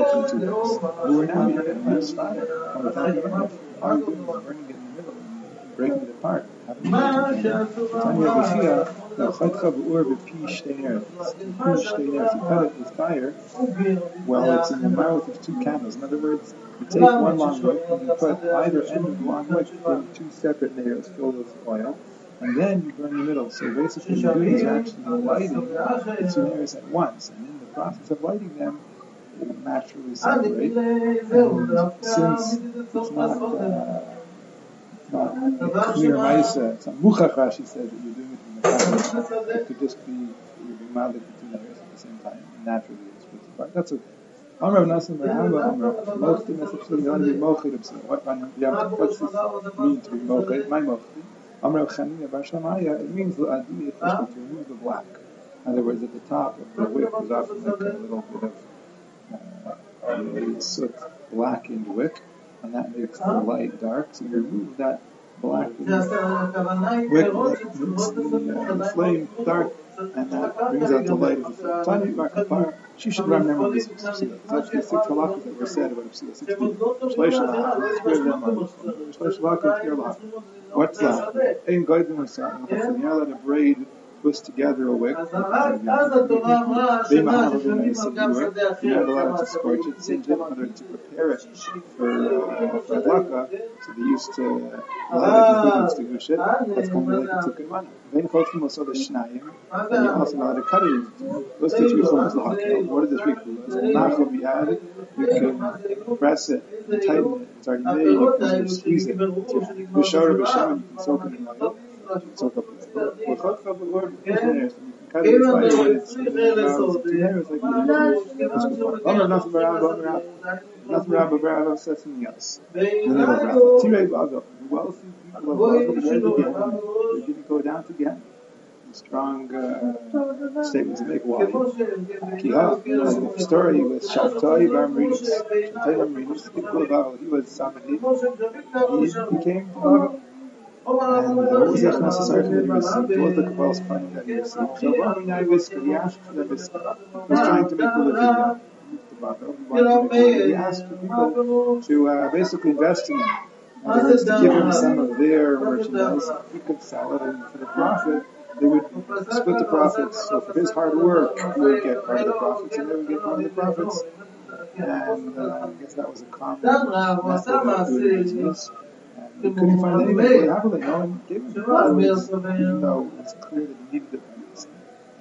spoken to us, but we're not even satisfied on the time of arguing and burning in the middle, breaking it apart. Tanya Lucia, Chetcha B'ur B'pi Shtei Eretz. Pi Shtei You cut it with fire Well, it's in the mouth of two camels. In other words, you take one long whip and you put either end of the long whip in two separate layers filled with oil and then you burn the middle. So basically, you do is you're actually lighting the two areas at once, and in the process of lighting them, naturally separate. Since it's not, uh, not a clear ma'isa, it's a muchach Rashi said that you're doing it in the Kabbalah. It could just be you're being malik the two at the same time. Naturally, it. That's okay. Amr Nasim What, what's this mean to be mochid? My mochid. Amr of Bar Shamaya, it means to remove the black. In other words, at the top of the whip is often like a little bit of a soot black into wick, and that makes the light dark. So you remove that black wick that makes the uh, flame dark, and that brings out the light of the flame. fire. she should remember this psila. It's six halakha that were said about psila. Shleish halakha, three of them on shleish halakha, three halakha. What's that? Ein goydim or something. You're not allowed to braid twist together a wick. They made a nice is You're not allowed to scorch it. Same in order to prepare it for Tzedakah, so they used to allow the improvements to gush it. That's called a tukin Mana. Then Kolkim also the Shnayim, and you're also allowed to cut it. Those two Tzichulas Lahakim. What are the three Kulas? Nachal Bihad, you can press it, tighten it, it's already made, you can squeeze it. Bishara B'Shem, and soak it in oil. Up the the didn't go down to Gehenna. Strong uh, to make why. The story with Shabtai Bar Marinus. Shabtai he was somebody, he became uh, that he received? What the Kabbalah's finding that he received? So Rami he asked for the Viska. He was trying to make there. He asked people to uh, basically invest in. In other words, to give him some of their merchandise. He could sell it, and for the profit, they would split the profits. So for his hard work, he would get part of the profits, and they would get part of the profits. And uh, I guess that was a common method of doing business. Couldn't find anybody. To have it. No one gave him the profits, even though it's clear that he needed the profits.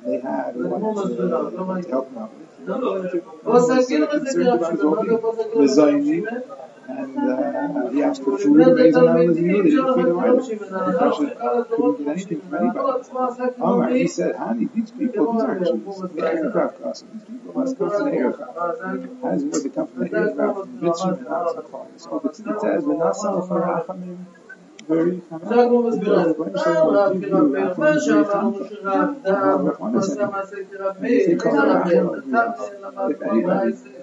They had and wanted to, uh, to help him out with. He wanted to- he was concerned about his well-being. Mezayni, and uh, he asked for food and him out of the He didn't feed him either. The Pasha couldn't get anything from anybody. Omar, he said, honey, these people, these aren't Jews. The aircraft cost These people must come from the aircraft. It work? They come from the aircraft, from Mitzrayim, and not from Paul. So the tzit says, "V'nasal farachamim very שאנחנו מסבירים,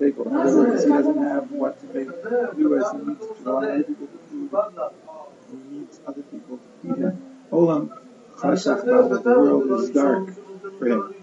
table. In other words, he doesn't have what to make do as he needs to rely on people for food. He needs other people to feed him. Olam Chashach the world is dark for him.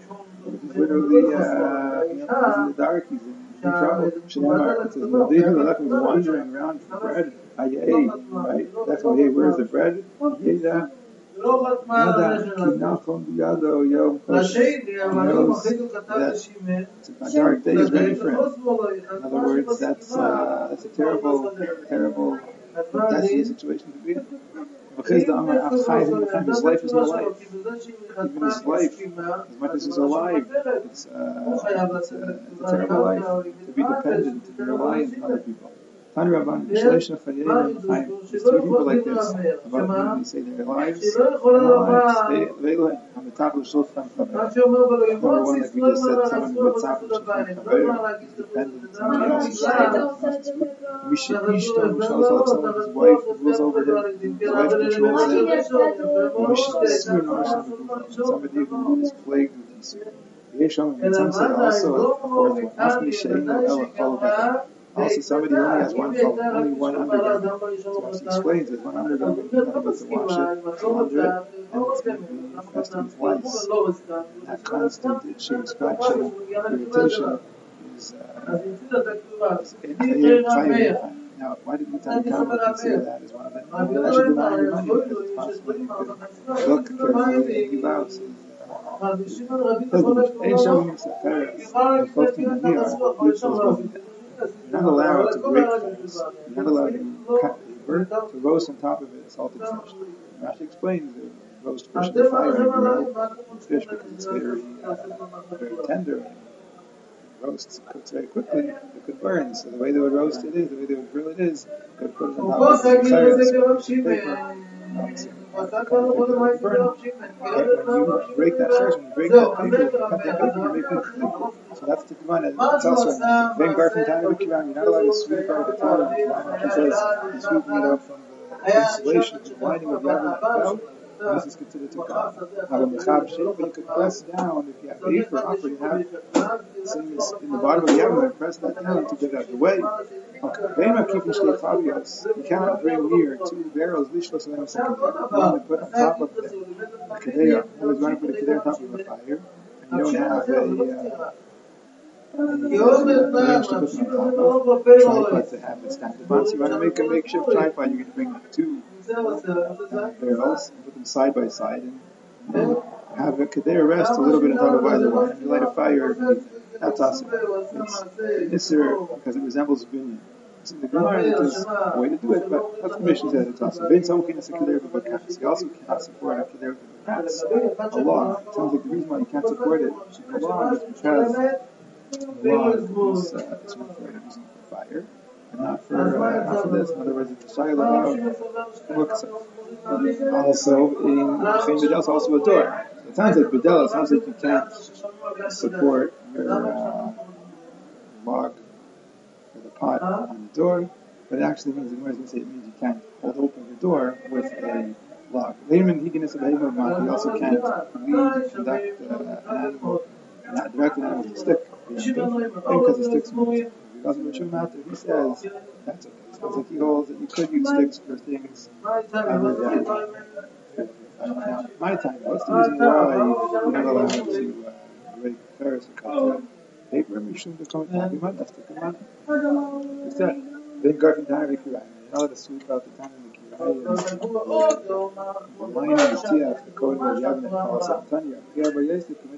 He's literally, uh, you he's in the dark, he's in, in trouble. Shemar, it says, Lechem is wandering around for bread. Ayay, right? That's why, hey, where's the bread? Yeda, לא חתמה על Yada, הלחם Ki הזה. Nachon Biyado Yom Chosh. השני, אבל הוא אחרי הוא כתב לשימן, A dark day is ready for him. In In other words, that's, uh, that's a terrible, terrible That's the situation to be in. Because the Amar Achai his life is no life. Even his life, as much as he's alive, it's, uh, it's, a, it's a terrible life to be dependent, to be reliant on other people. Tan Rabban, Shleisha Chayei Chaim. There's three people like this. About they say their lives, their lives, they, they like on the top of the Shulchan Chaver. Number one, like we just said, someone who puts of the Shulchan Chaver is dependent on somebody else's We should Ishta, who shows off someone, his wife rules over him, his wife controls him. We should Sir Nosh, somebody who is plagued with. Yesham, and some say also, a fourth one, Afni Shein, Ella, Chol Also, somebody only has one phone, only one undergarment. So as he explains, That one underdog, and it's a washer, it's 100, and it's been fasting twice. That constant itching, scratching, irritation is, uh, now, why did you tell me to consider that as one of the well, I should remind you because it's possible you could look carefully and give out pilgrimage. Ain't showing us the Pharaoh, the folk in the mirror, which was you're not allowed to break things. You're not allowed to cut paper, to roast on top of it a salted fish. Rashi explains that roast fish in the fire and grill fish because it's very, uh, very tender and roasts cooks very quickly, it could burn. So the way they would roast it is, the way they would grill it is, they put it on top of the when you break that fish, when you break that paper, cut that paper, you make it so that's the Gemara. It's also Ben Garfin Kiram. You're not allowed to sweep out the Torah. He says he's sweeping it up from the insulation, the lining of belt. This is considered to come. Now, the Mechab but you could press down if you have paper up or you same as in the bottom of the Yavin, press that down to get out of the way. You cannot bring near two barrels, Lishlos and Lemon One to put on top of the Kedera. You want to put a Kedera on top of the fire. And you don't have a. Uh, tripod to have it stacked. Once you want to make a makeshift tripod, you can bring two and put them side by side and, and have a kadeh rest a little bit on top of either one. And you light a fire. That's awesome. It's Isser because it resembles binyan. The Gemara is a way to do it, but that's the mission says it's awesome. Ben some can secure the cats. He also cannot support a with cats. A law. It sounds like the reason why he can't support it, a law, is because law is, uh, is referred to fire, and not for, uh, not for this. In other words, it's a shayla of muksa. Also, in Chaim Bedel is also a door. It sounds like Bedel, it sounds like you can't support your uh, log or the pot on the door, but it actually means, the Gemara is going to say it means you can't hold open the door with a log. Layman Higinus of you also can't lead, conduct uh, an animal, not direct an animal to stick because the sticks moved. Because of the matter, he says that's okay. It's like he holds that you could use sticks for things now, my time. What's the reason why you're not allowed to uh, break Paris or cut paper? You shouldn't become a happy man. That's the. He said, then Garfin Tanavi Kirai. You're not allowed to sweep out the time in the Kirai. Mine is Tiaf, the code of Yavne, also Tanya. Nothing. But if it's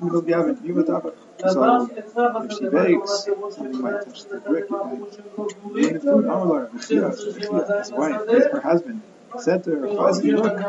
In the oven, you would have So if she bakes, something might touch the brick. It might. In the food, Amalar, his wife, her husband, said to her, look,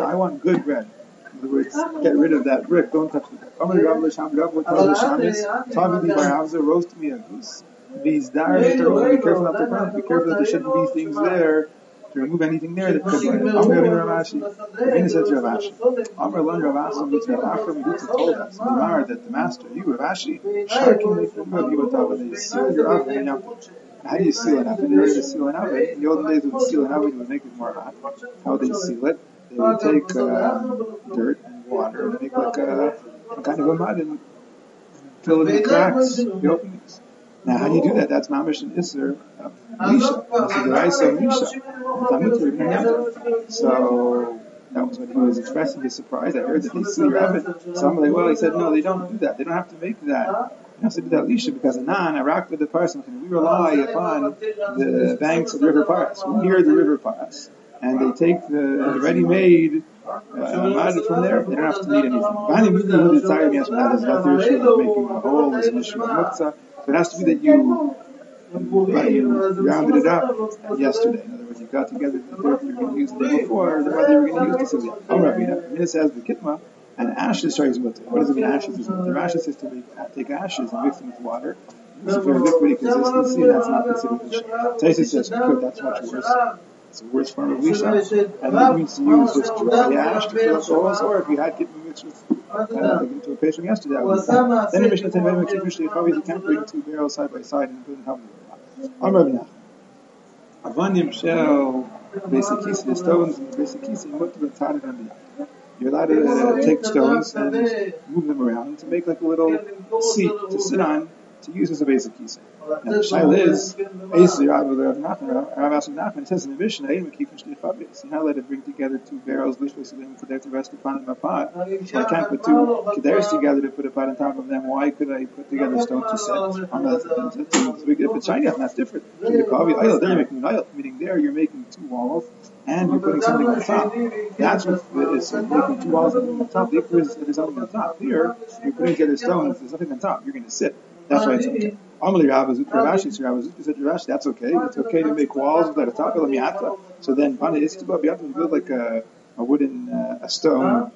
I want good bread. In other words, get rid of that brick, don't touch the brick. Amar Rav Lasham, Rav would tell the Shamis, Tavi Bar Havza, roast me a goose. These dire, be careful not to burn Be careful that there shouldn't be things there to remove anything there that could burn. Amar Rabin Rav Ashi, Ravina said to Rav Ashi, Amar Lon Ravasa meets Rav Achra Medutza told us, Gemara, that the master, you Rav Ashi, Sharkin you Yivotah, they seal your oven and how do you seal an oven? In order to seal an oven, in the olden days, would seal an oven, they would make it more hot. How would they seal it? They would take uh, dirt and water and make like a kind of a mud and fill in the cracks, the openings. Now, how do you do that? That's mamish and isser of misha. That's the rice of misha. So That was when he was expressing his surprise. I heard that they see rabbit. So I'm like, well, he said, no, they don't do that. They don't have to make that. Have to do that lisha because anan, nan, Iraq with the person, we rely upon the banks of the river Paras. We hear the river Paras, and they take the, ready-made uh, from there. They don't have to need anything. Bani Mudu the Tzayim Yes, that is not the issue of making a hole, is an issue of muktzah. It has to be that you rounded it up yesterday. In other words, you got together the dirt you were going to use the day before, the weather you were going to use this evening. Oh, Rabbi, Mina says the kitma, and ashes starts with What does it mean ashes is mutter? Ashes is to take ashes and mix them with water. Use it for a liquidy consistency, and that's not considered. Taisa says, good, that's much worse. It's a worse form of lisha, and that means to use just dry ash to fill up the holes, or if you had kitma mixed with uh, like into a patient yesterday, I would Then the Mishnah Tanvei Makif Mishnah Chavi, you can't bring two barrels side by side and put in cover. I'm Rabbi Nachman. Avanim shell, basic kisi, the stones in the basic kisi, mutter b'tarid and You're allowed to uh, take stones and move them around to make like a little seat to sit on to use as a basic kisi. Now the shaila is, basically Rav Nachman, Rav Nachman says in the Mishnah, "Ein makif shnei fabrics." You're not allowed to bring together two barrels, lishvos of them, for them to rest upon in a pot. So I can't put two kederes together to put a pot on top of them. Why could I put together stone to set? I'm not. If it's shiny, that's different. They're making an meaning there you're making two walls and you're putting something on top. That's what is making two walls on top. The is there's something on top. Here, you're putting together stones. There's nothing on top. You're going to sit. That's why it's okay. Amali Rav Ravashi said Rav Ashi that's okay. It's okay to make walls without a top of miata. So then Pana Istiba Biata build like a, a wooden uh, a stone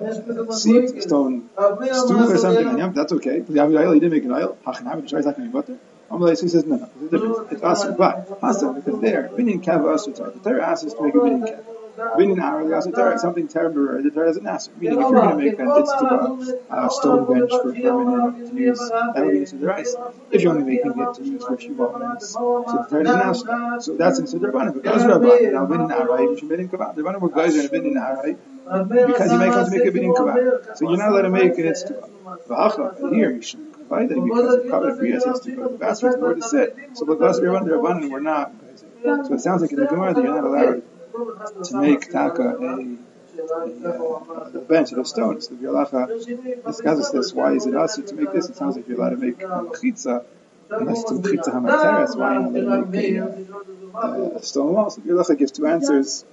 uh, seat, a stone stool or something him. That's okay. He didn't make an oil. Hachanami the is not going to be butter. Amalei says no, no. There's a difference. It's asr, but hasa because there binyan kav asr. The Torah asks us to make a binyan kav. Something temporary. The Torah doesn't ask. Meaning, if you're going to make an itztaba, a stone bench for permanent to use, that would be rice. If you're only making it to use for a few moments, so the Torah doesn't ask. So that's in Siddur Rabbanim. Because Rabbanim, now binyan arai, which is binyan kav. The Rabbanim were guys in a binyan arai because you make come to make a binyan kav. So you're not allowed to make an itztaba. Here you should provide that because the covenant Brias has to go to the bathroom in order to sit. So the Gas Rabbanim, the Rabbanim were not. So it sounds like in the Gemara that you're not allowed to make taka a, a, a bench out of stones. The Bialacha this. Why is it also to make this? It sounds like you're allowed to make a chitza, unless it's a chitza hamateres. Why are make a, a stone wall? So the gives two answers.